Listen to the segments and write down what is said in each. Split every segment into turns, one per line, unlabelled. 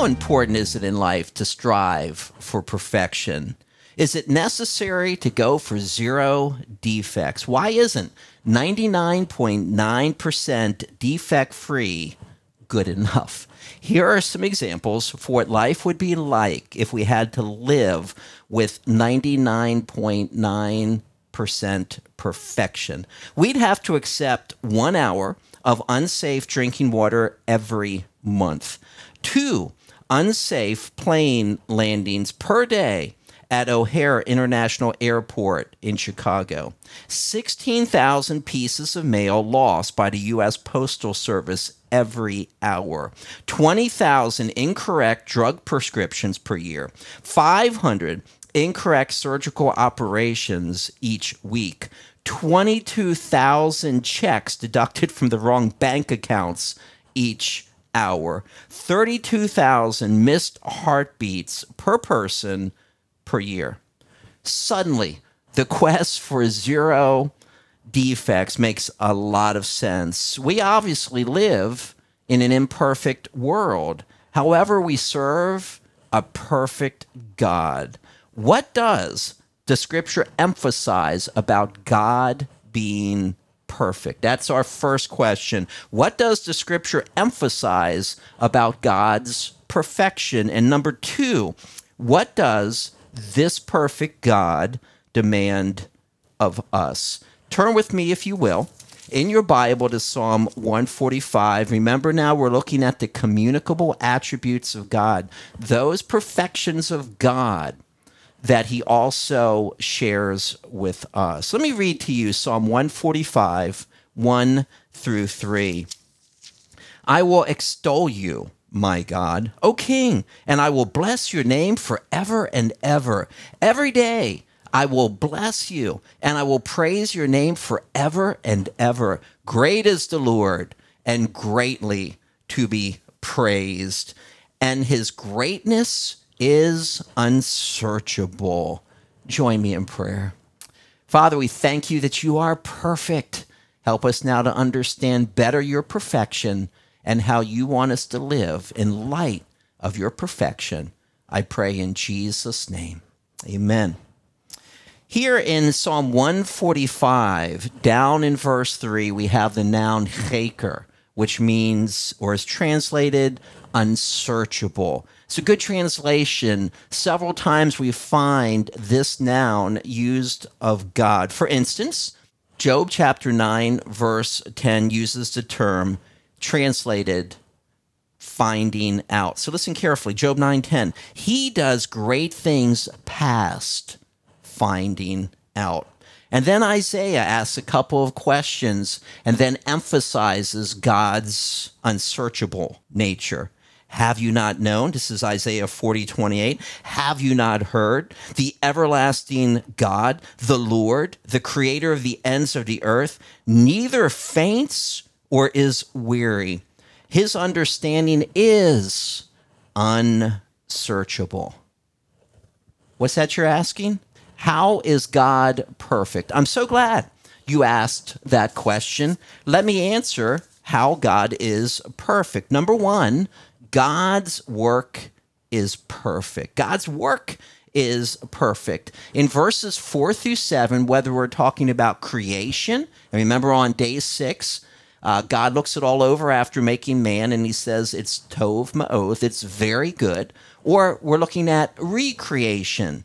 How important is it in life to strive for perfection? Is it necessary to go for zero defects? Why isn't 99.9% defect free good enough? Here are some examples for what life would be like if we had to live with 99.9% perfection. We'd have to accept one hour of unsafe drinking water every month, two unsafe plane landings per day at O'Hare International Airport in Chicago. 16,000 pieces of mail lost by the U.S. Postal Service every hour. 20,000 incorrect drug prescriptions per year. 500 incorrect surgical operations each week. 22,000 checks deducted from the wrong bank accounts each hour. 32,000 missed heartbeats per person per year. Suddenly, the quest for zero defects makes a lot of sense. We obviously live in an imperfect world. However, we serve a perfect God. What does the scripture emphasize about God being perfect? That's our first question. What does the scripture emphasize about God's perfection? And number two, what does this perfect God demand of us? Turn with me, if you will, in your Bible to Psalm 145. Remember now, we're looking at the communicable attributes of God, those perfections of God that he also shares with us. Let me read to you Psalm 145, 1 through 3. I will extol you, my God, O King, and I will bless your name forever and ever. Every day I will bless you, and I will praise your name forever and ever. Great is the Lord, and greatly to be praised, and his greatness is unsearchable. Join me in prayer. Father, we thank you that you are perfect. Help us now to understand better your perfection and how you want us to live in light of your perfection. I pray in Jesus' name. Amen. Here in Psalm 145, down in verse 3, we have the noun chaker, which means or is translated unsearchable. It's a good translation. Several times we find this noun used of God. For instance, Job chapter 9, verse 10 uses the term translated finding out. So listen carefully. Job 9:10. He does great things past finding out. And then Isaiah asks a couple of questions and then emphasizes God's unsearchable nature. Have you not known? This is Isaiah 40, 28. Have you not heard? The everlasting God, the Lord, the creator of the ends of the earth, neither faints or is weary. His understanding is unsearchable. What's that you're asking? How is God perfect? I'm so glad you asked that question. Let me answer how God is perfect. Number one, God's work is perfect. God's work is perfect. In verses four through seven, whether we're talking about creation, and remember on day six, uh, God looks it all over after making man and he says it's Tov Me'od, it's very good. Or we're looking at recreation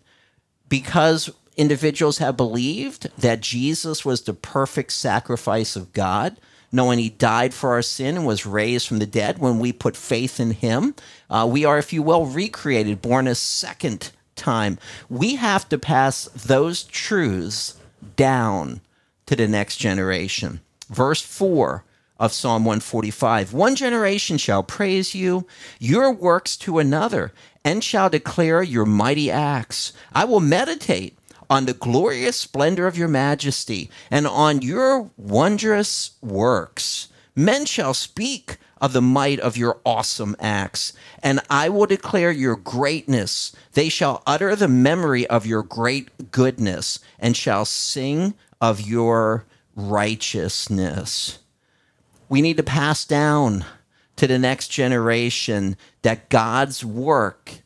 because individuals have believed that Jesus was the perfect sacrifice of God knowing he died for our sin and was raised from the dead when we put faith in him. Uh, we are, if you will, recreated, born a second time. We have to pass those truths down to the next generation. Verse 4 of Psalm 145 One generation shall praise you, your works to another, and shall declare your mighty acts. I will meditate on the glorious splendor of your majesty and on your wondrous works. Men shall speak of the might of your awesome acts, and I will declare your greatness. They shall utter the memory of your great goodness and shall sing of your righteousness. We need to pass down to the next generation that God's work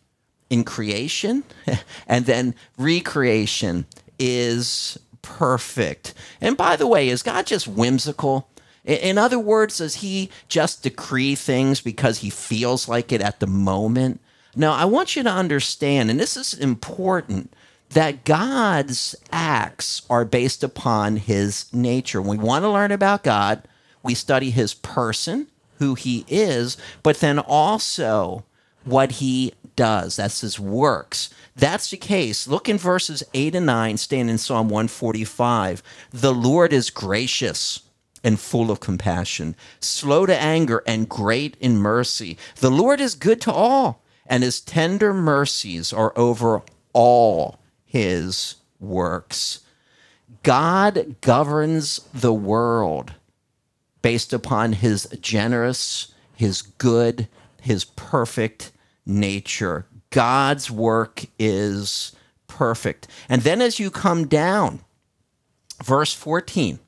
in creation and then recreation is perfect. And by the way, is God just whimsical? In other words, does he just decree things because he feels like it at the moment? No, I want you to understand, and this is important, that God's acts are based upon his nature. When we want to learn about God, we study his person, who he is, but then also what he does. That's his works. That's the case. Look in verses 8 and 9, staying in Psalm 145. The Lord is gracious and full of compassion, slow to anger and great in mercy. The Lord is good to all, and his tender mercies are over all his works. God governs the world based upon his generous, his good, his perfect nature. God's work is perfect. And then as you come down, verse 14,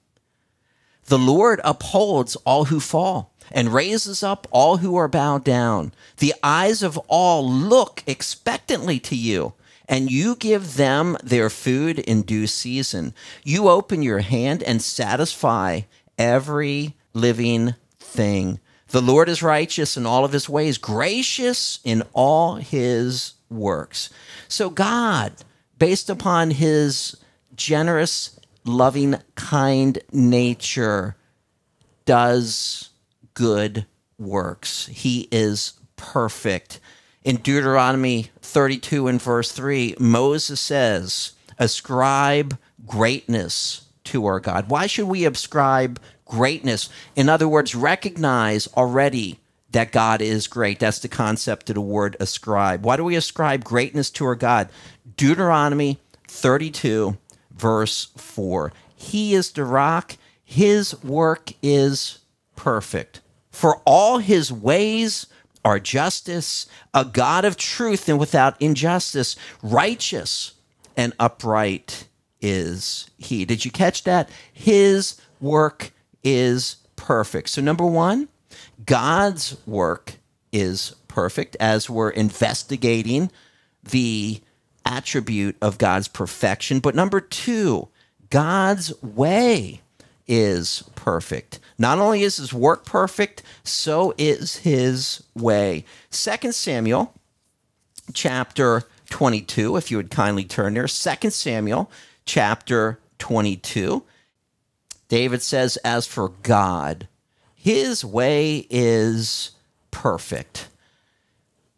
the Lord upholds all who fall and raises up all who are bowed down. The eyes of all look expectantly to you, and you give them their food in due season. You open your hand and satisfy every living thing. The Lord is righteous in all of his ways, gracious in all his works. So, God, based upon his generous, loving, kind nature, does good works. He is perfect. In Deuteronomy 32 and verse 3, Moses says, Ascribe greatness to our God. Why should we ascribe greatness. In other words, recognize already that God is great. That's the concept of the word ascribe. Why do we ascribe greatness to our God? Deuteronomy 32, verse 4. He is the rock, his work is perfect. For all his ways are justice, a God of truth and without injustice, righteous and upright is he. Did you catch that? His work is perfect. So, number one, God's work is perfect as we're investigating the attribute of God's perfection. But number two, God's way is perfect. Not only is his work perfect, so is his way. Second Samuel chapter 22, if you would kindly turn there. Second Samuel chapter 22. David says, As for God, his way is perfect.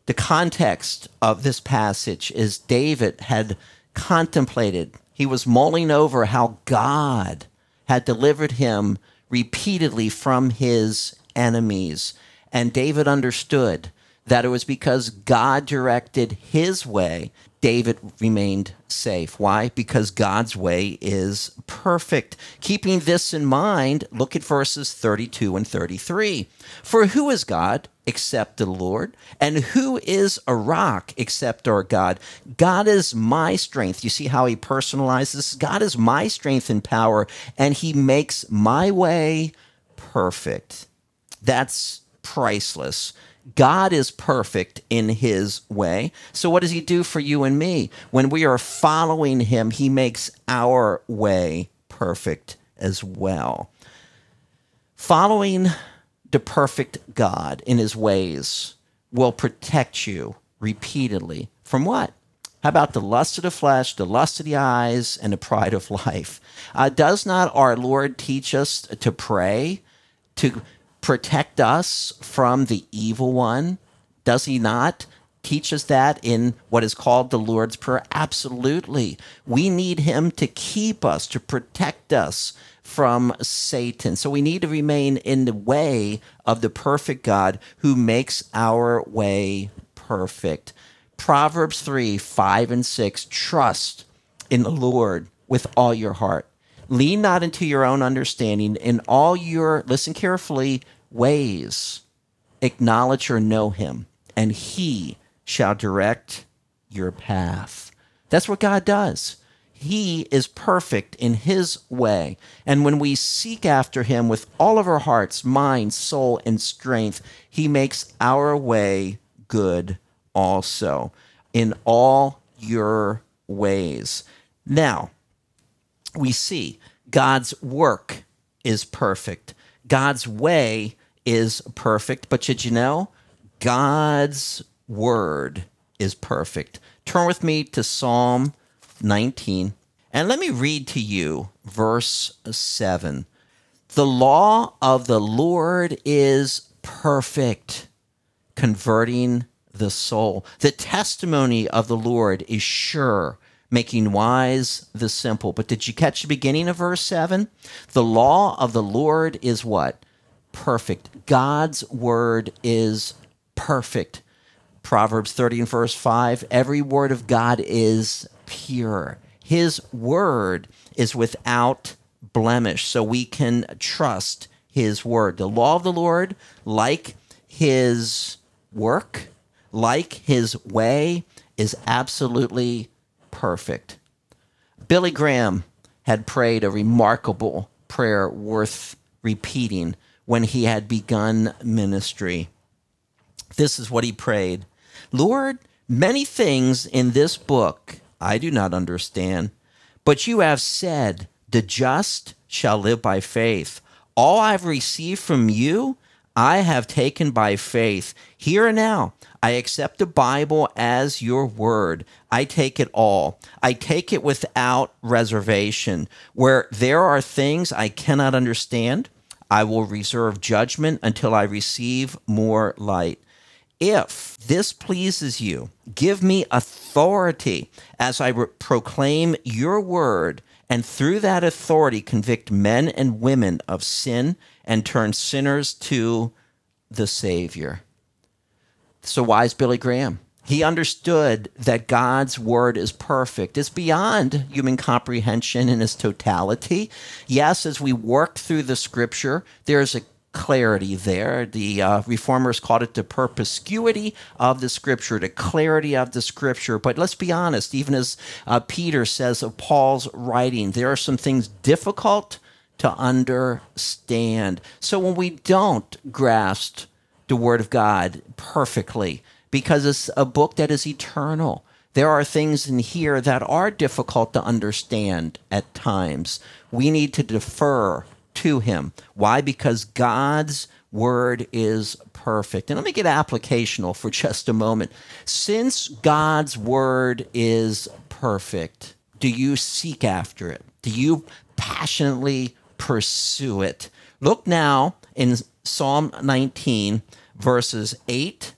The context of this passage is David had contemplated, he was mulling over how God had delivered him repeatedly from his enemies. And David understood that it was because God directed his way David remained safe. Why? Because God's way is perfect. Keeping this in mind, look at verses 32 and 33. For who is God except the Lord? And who is a rock except our God? God is my strength. You see how he personalizes? God is my strength and power, and he makes my way perfect. That's priceless. God is perfect in his way. So, what does he do for you and me? When we are following him, he makes our way perfect as well. Following the perfect God in his ways will protect you repeatedly from what? How about the lust of the flesh, the lust of the eyes, and the pride of life? Uh, does not our Lord teach us to pray, to protect us from the evil one? Does he not? teach us that in what is called the Lord's Prayer? Absolutely. We need him to keep us, to protect us from Satan. So we need to remain in the way of the perfect God who makes our way perfect. Proverbs 3 5 and 6 Trust in the Lord with all your heart. Lean not into your own understanding. In all your, listen carefully, ways, acknowledge or know him, and he shall direct your path. That's what God does. He is perfect in His way. And when we seek after Him with all of our hearts, mind, soul, and strength, He makes our way good also in all your ways. Now, we see God's work is perfect, God's way is perfect. But did you know, God's word is perfect. Turn with me to Psalm 19, and let me read to you verse 7. The law of the Lord is perfect, converting the soul. The testimony of the Lord is sure, making wise the simple. But did you catch the beginning of verse 7? The law of the Lord is what? Perfect. God's word is perfect. Proverbs 30 and verse 5 every word of God is pure. His word is without blemish, so we can trust his word. The law of the Lord, like his work, like his way, is absolutely perfect. Billy Graham had prayed a remarkable prayer worth repeating when he had begun ministry. This is what he prayed Lord, many things in this book I do not understand, but you have said, The just shall live by faith. All I've received from you, I have taken by faith. Here and now, I accept the Bible as your word. I take it all. I take it without reservation. Where there are things I cannot understand, I will reserve judgment until I receive more light. If this pleases you, give me authority as I re- proclaim your word, and through that authority convict men and women of sin and turn sinners to the Savior. So, why is Billy Graham? He understood that God's word is perfect. It's beyond human comprehension in its totality. Yes, as we work through the scripture, there's a clarity there. The uh, reformers called it the perspicuity of the scripture, the clarity of the scripture. But let's be honest, even as uh, Peter says of Paul's writing, there are some things difficult to understand. So when we don't grasp the Word of God perfectly, because it's a book that is eternal, there are things in here that are difficult to understand at times. We need to defer to him. Why? Because God's word is perfect. And let me get applicational for just a moment. Since God's word is perfect, do you seek after it? Do you passionately pursue it? Look now in Psalm 19, verses 8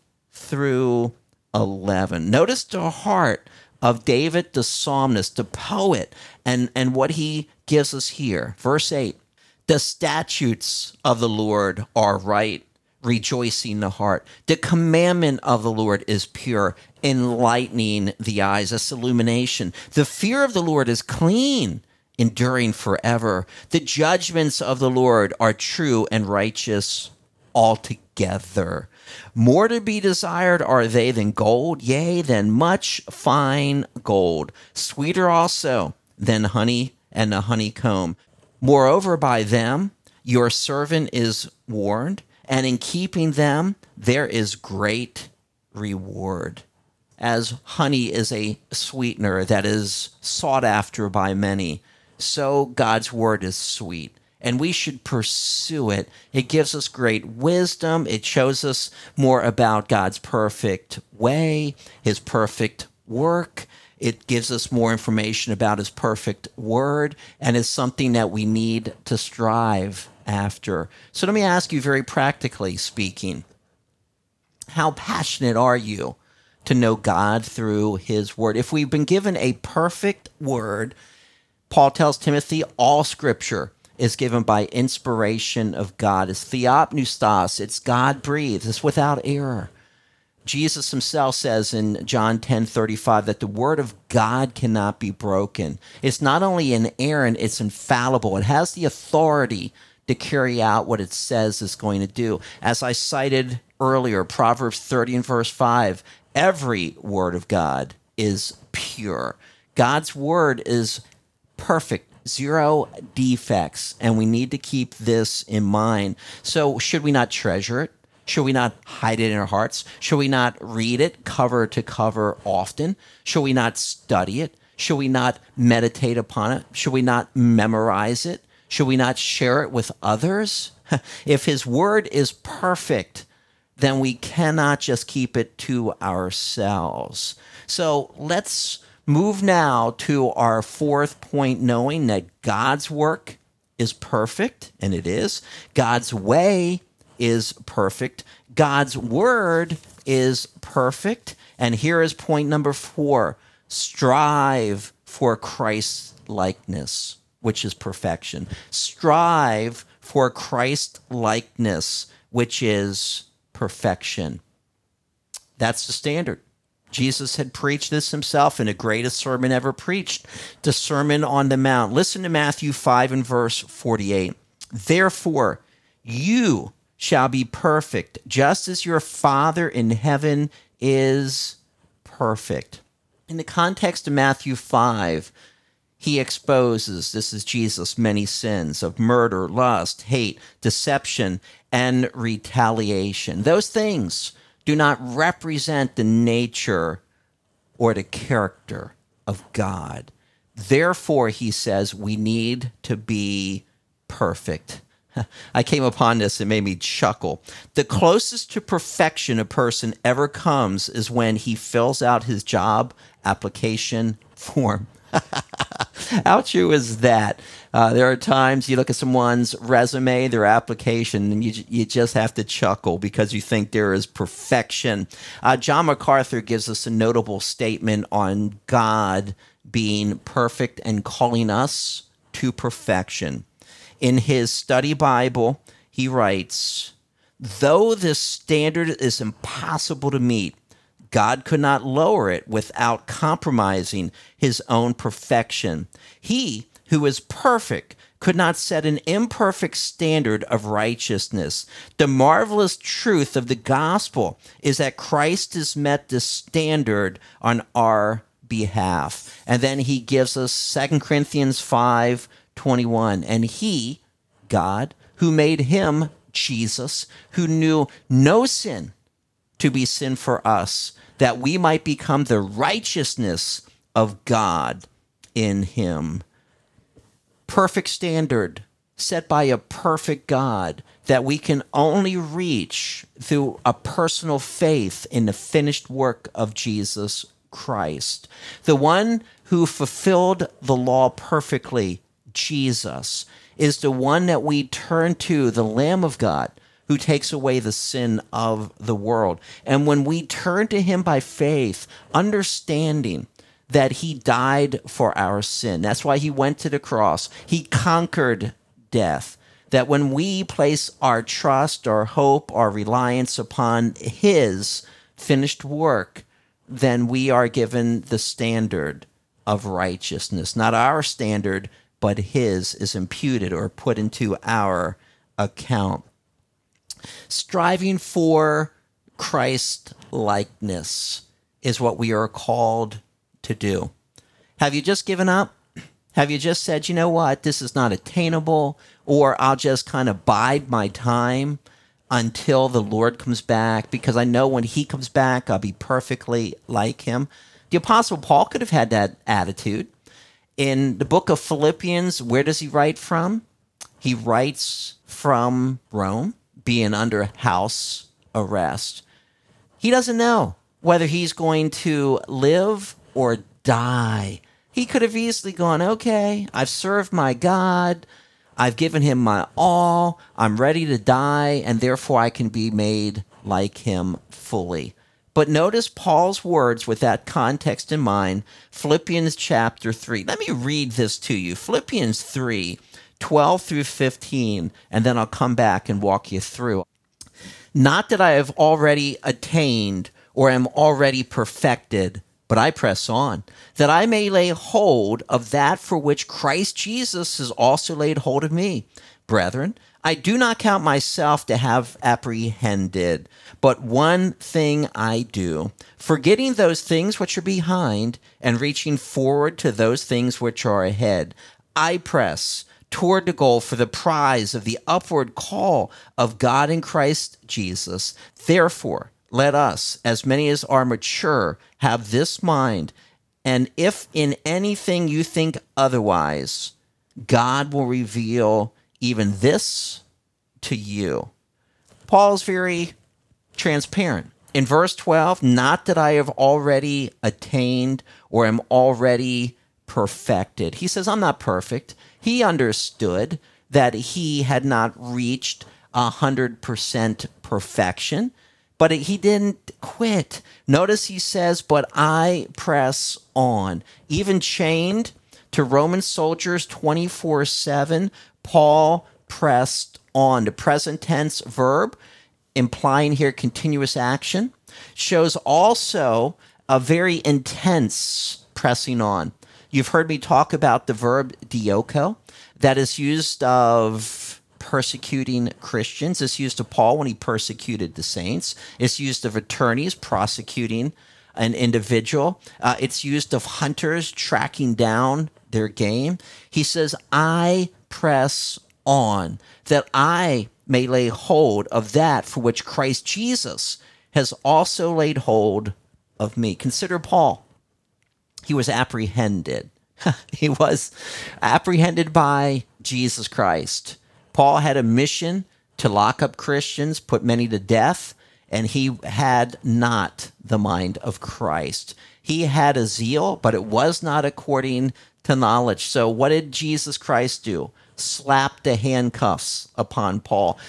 through 11. Notice the heart of David the psalmist, the poet, and, and what he gives us here. Verse 8 the statutes of the Lord are right, rejoicing the heart. The commandment of the Lord is pure, enlightening the eyes. That's illumination. The fear of the Lord is clean, enduring forever. The judgments of the Lord are true and righteous altogether. More to be desired are they than gold, yea, than much fine gold. Sweeter also than honey and the honeycomb. Moreover, by them your servant is warned, and in keeping them there is great reward. As honey is a sweetener that is sought after by many, so God's word is sweet and we should pursue it. It gives us great wisdom. It shows us more about God's perfect way, his perfect work, it gives us more information about his perfect word and is something that we need to strive after. So let me ask you very practically speaking, how passionate are you to know God through his word? If we've been given a perfect word, Paul tells Timothy all scripture is given by inspiration of God. It's theopneustos, it's God breathed, it's without error. Jesus himself says in John 10 35 that the word of God cannot be broken. It's not only inerrant, it's infallible. It has the authority to carry out what it says it's going to do. As I cited earlier, Proverbs 30 and verse 5 every word of God is pure. God's word is perfect, zero defects, and we need to keep this in mind. So, should we not treasure it? Should we not hide it in our hearts? Should we not read it cover to cover often? Should we not study it? Should we not meditate upon it? Should we not memorize it? Should we not share it with others? if His Word is perfect, then we cannot just keep it to ourselves. So let's move now to our fourth point, knowing that God's work is perfect, and it is. God's way is perfect. God's word is perfect. And here is point number four strive for Christ's likeness, which is perfection. Strive for Christ likeness, which is perfection. That's the standard. Jesus had preached this himself in the greatest sermon ever preached, the Sermon on the Mount. Listen to Matthew 5 and verse 48. Therefore, you shall be perfect, just as your Father in heaven is perfect. In the context of Matthew 5, he exposes this is Jesus' many sins of murder, lust, hate, deception, and retaliation. Those things do not represent the nature or the character of God. Therefore, he says, we need to be perfect. I came upon this, it made me chuckle. The closest to perfection a person ever comes is when he fills out his job application form. How true is that? Uh, there are times you look at someone's resume, their application, and you, you just have to chuckle because you think there is perfection. Uh, John MacArthur gives us a notable statement on God being perfect and calling us to perfection. In his study Bible, he writes, Though this standard is impossible to meet, God could not lower it without compromising his own perfection. He, who is perfect, could not set an imperfect standard of righteousness. The marvelous truth of the gospel is that Christ has met the standard on our behalf. And then he gives us 2 Corinthians 5 21. And he, God, who made him, Jesus, who knew no sin, to be sin for us, that we might become the righteousness of God in him. Perfect standard set by a perfect God that we can only reach through a personal faith in the finished work of Jesus Christ. The one who fulfilled the law perfectly Jesus is the one that we turn to, the Lamb of God who takes away the sin of the world. And when we turn to him by faith, understanding that he died for our sin, that's why he went to the cross, he conquered death. That when we place our trust, our hope, our reliance upon his finished work, then we are given the standard of righteousness, not our standard, but his is imputed or put into our account. Striving for Christ likeness is what we are called to do. Have you just given up? Have you just said, you know what, this is not attainable, or I'll just kind of bide my time until the Lord comes back because I know when he comes back, I'll be perfectly like him? The Apostle Paul could have had that attitude in the book of Philippians, where does he write from? He writes from Rome, being under house arrest. He doesn't know whether he's going to live or die. He could have easily gone, okay, I've served my God. I've given him my all. I'm ready to die, and therefore I can be made like him fully. But notice Paul's words with that context in mind. Philippians chapter 3. Let me read this to you. Philippians 3, 12 through 15, and then I'll come back and walk you through. Not that I have already attained or am already perfected, but I press on, that I may lay hold of that for which Christ Jesus has also laid hold of me. Brethren, I do not count myself to have apprehended, but one thing I do, forgetting those things which are behind and reaching forward to those things which are ahead. I press toward the goal for the prize of the upward call of God in Christ Jesus. Therefore, let us, as many as are mature, have this mind. And if in anything you think otherwise, God will reveal even this to you. Paul's very transparent. In verse 12, not that I have already attained or am already perfected. He says, I'm not perfect. He understood that he had not reached 100% perfection, but he didn't quit. Notice he says, But I press on. Even chained to Roman soldiers 24 7, Paul pressed on. The present tense verb, implying here continuous action, shows also a very intense pressing on. You've heard me talk about the verb dioko that is used of persecuting Christians. It's used of Paul when he persecuted the saints. It's used of attorneys prosecuting an individual. Uh, it's used of hunters tracking down their game. He says, I press on, that I may lay hold of that for which Christ Jesus has also laid hold of me. Consider Paul. He was apprehended. he was apprehended by Jesus Christ. Paul had a mission to lock up Christians, put many to death, and he had not the mind of Christ. He had a zeal, but it was not according to knowledge. So, what did Jesus Christ do? Slapped the handcuffs upon Paul,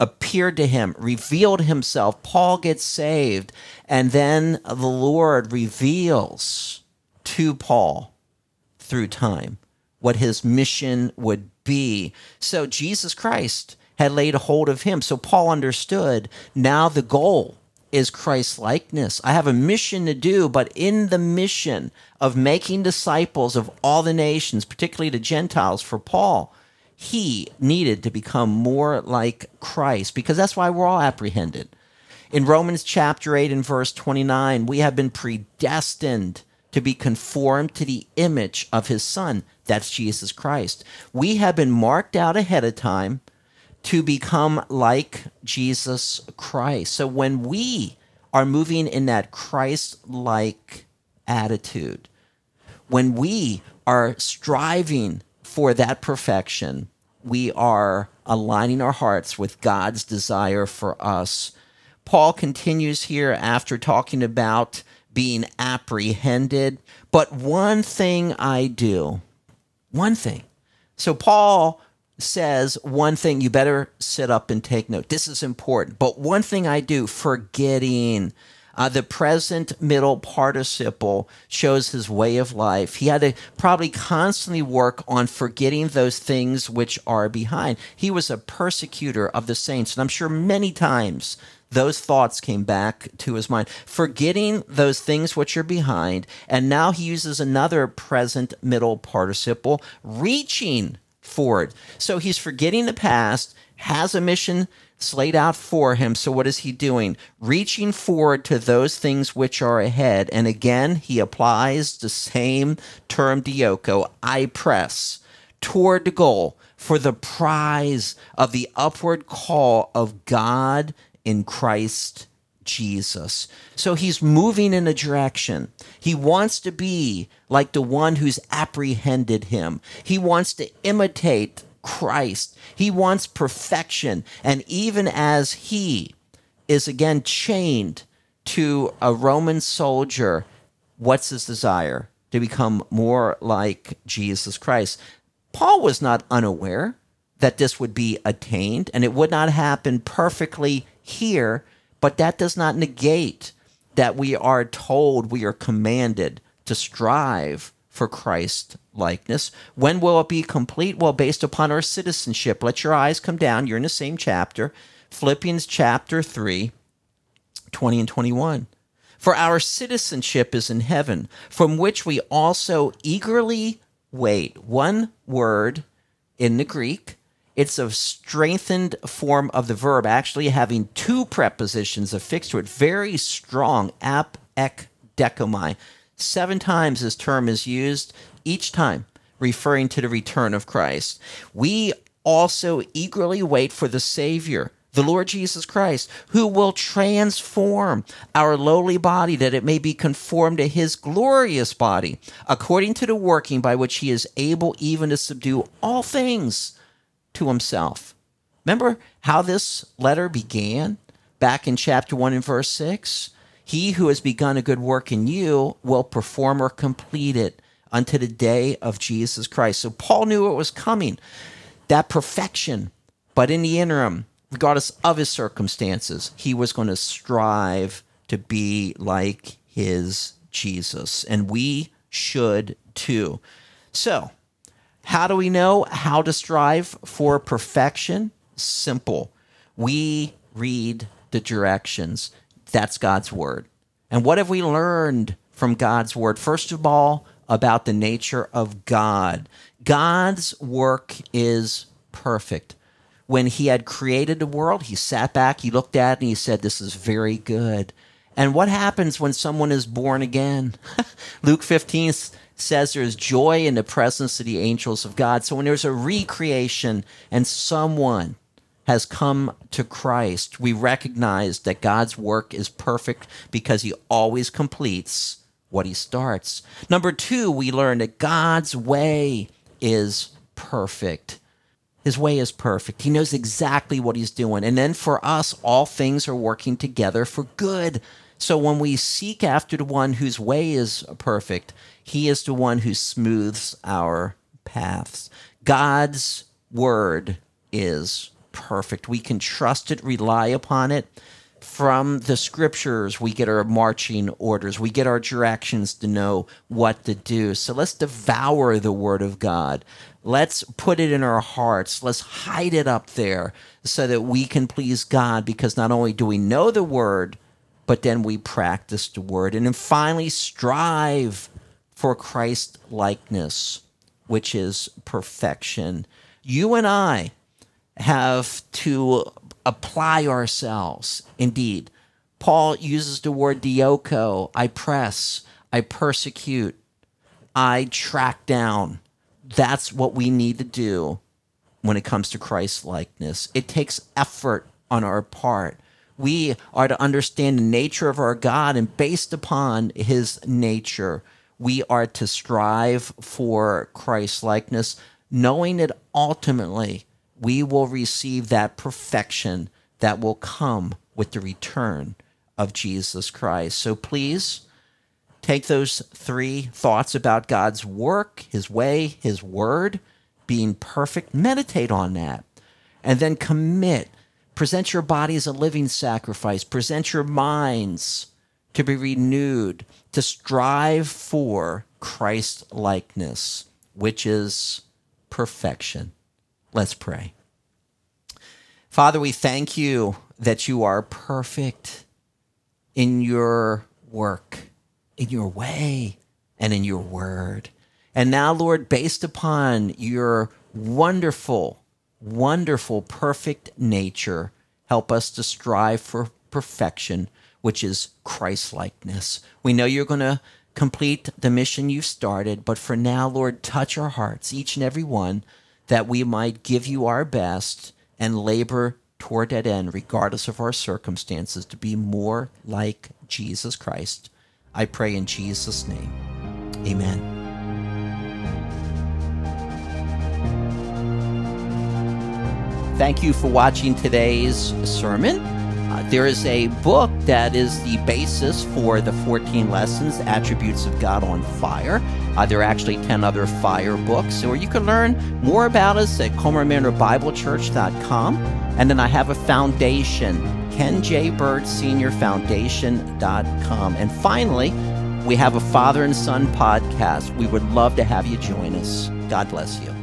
appeared to him, revealed himself. Paul gets saved, and then the Lord reveals to Paul through time what his mission would be. So, Jesus Christ had laid hold of him. So, Paul understood now the goal is Christ likeness. I have a mission to do, but in the mission of making disciples of all the nations, particularly the Gentiles, for Paul, he needed to become more like Christ because that's why we're all apprehended. In Romans chapter 8 and verse 29, we have been predestined to be conformed to the image of his son. That's Jesus Christ. We have been marked out ahead of time to become like Jesus Christ. So when we are moving in that Christ like attitude, when we are striving for that perfection, we are aligning our hearts with God's desire for us. Paul continues here after talking about being apprehended. But one thing I do, one thing. So Paul says one thing, you better sit up and take note. This is important. But one thing I do, forgetting. Uh, the present middle participle shows his way of life. He had to probably constantly work on forgetting those things which are behind. He was a persecutor of the saints. And I'm sure many times those thoughts came back to his mind, forgetting those things which are behind. And now he uses another present middle participle, reaching forward. So he's forgetting the past, has a mission slayed out for him. So what is he doing? Reaching forward to those things which are ahead. And again, he applies the same term dioko, I press toward the goal for the prize of the upward call of God in Christ Jesus. So he's moving in a direction. He wants to be like the one who's apprehended him. He wants to imitate Christ. He wants perfection. And even as he is again chained to a Roman soldier, what's his desire? To become more like Jesus Christ. Paul was not unaware that this would be attained and it would not happen perfectly here but that does not negate that we are told, we are commanded to strive for Christ likeness. When will it be complete? Well, based upon our citizenship. Let your eyes come down. You're in the same chapter, Philippians chapter 3, 20 and 21. For our citizenship is in heaven, from which we also eagerly wait. One word in the Greek It's a strengthened form of the verb, actually having two prepositions affixed to it. Very strong. Ap, ek, dechomai. Seven times this term is used, each time referring to the return of Christ. We also eagerly wait for the Savior the Lord Jesus Christ, who will transform our lowly body that it may be conformed to his glorious body, according to the working by which he is able even to subdue all things to himself. Remember how this letter began back in chapter 1 and verse 6? He who has begun a good work in you will perform or complete it unto the day of Jesus Christ. So Paul knew it was coming, that perfection. But in the interim, regardless of his circumstances, he was going to strive to be like his Jesus. And we should too. So, how do we know how to strive for perfection? Simple. We read the directions. That's God's word. And what have we learned from God's word? First of all, about the nature of God. God's work is perfect when he had created the world, he sat back, he looked at it, and he said, This is very good. And what happens when someone is born again? Luke 15 says there's joy in the presence of the angels of God. So when there's a recreation and someone has come to Christ, we recognize that God's work is perfect because he always completes what he starts. Number two, we learn that God's way is perfect. His way is perfect. He knows exactly what he's doing. And then for us, all things are working together for good. So when we seek after the one whose way is perfect, he is the one who smooths our paths. God's word is perfect. We can trust it, rely upon it. From the scriptures, we get our marching orders, we get our directions to know what to do. So let's devour the word of God. Let's put it in our hearts. Let's hide it up there so that we can please God because not only do we know the word, but then we practice the word. And then finally, strive for Christ likeness, which is perfection. You and I have to apply ourselves. Indeed, Paul uses the word dioko I press, I persecute, I track down that's what we need to do when it comes to Christ likeness. It takes effort on our part. We are to understand the nature of our God, and based upon his nature, we are to strive for Christ likeness, knowing that ultimately we will receive that perfection that will come with the return of Jesus Christ. So please take those three thoughts about God's work, His way, His word, being perfect, meditate on that, and then commit. Present your body as a living sacrifice, present your minds to be renewed, to strive for Christ likeness, which is perfection. Let's pray. Father, we thank you that you are perfect in your work in your way and in your word. And now, Lord, based upon your wonderful, wonderful, perfect nature, help us to strive for perfection, which is Christ likeness. We know you're going to complete the mission you've started, but for now, Lord, touch our hearts, each and every one, that we might give you our best and labor toward that end, regardless of our circumstances, to be more like Jesus Christ. I pray in Jesus' name. Amen. Thank you for watching today's sermon. Uh, there is a book that is the basis for the 14 lessons, Attributes of God on Fire. Uh, there are actually 10 other fire books, or you can learn more about us at colmarmanorbiblechurch.com. And then I have a foundation Ken J. Burge Senior Foundation.com. And finally, we have a father and son podcast. We would love to have you join us. God bless you.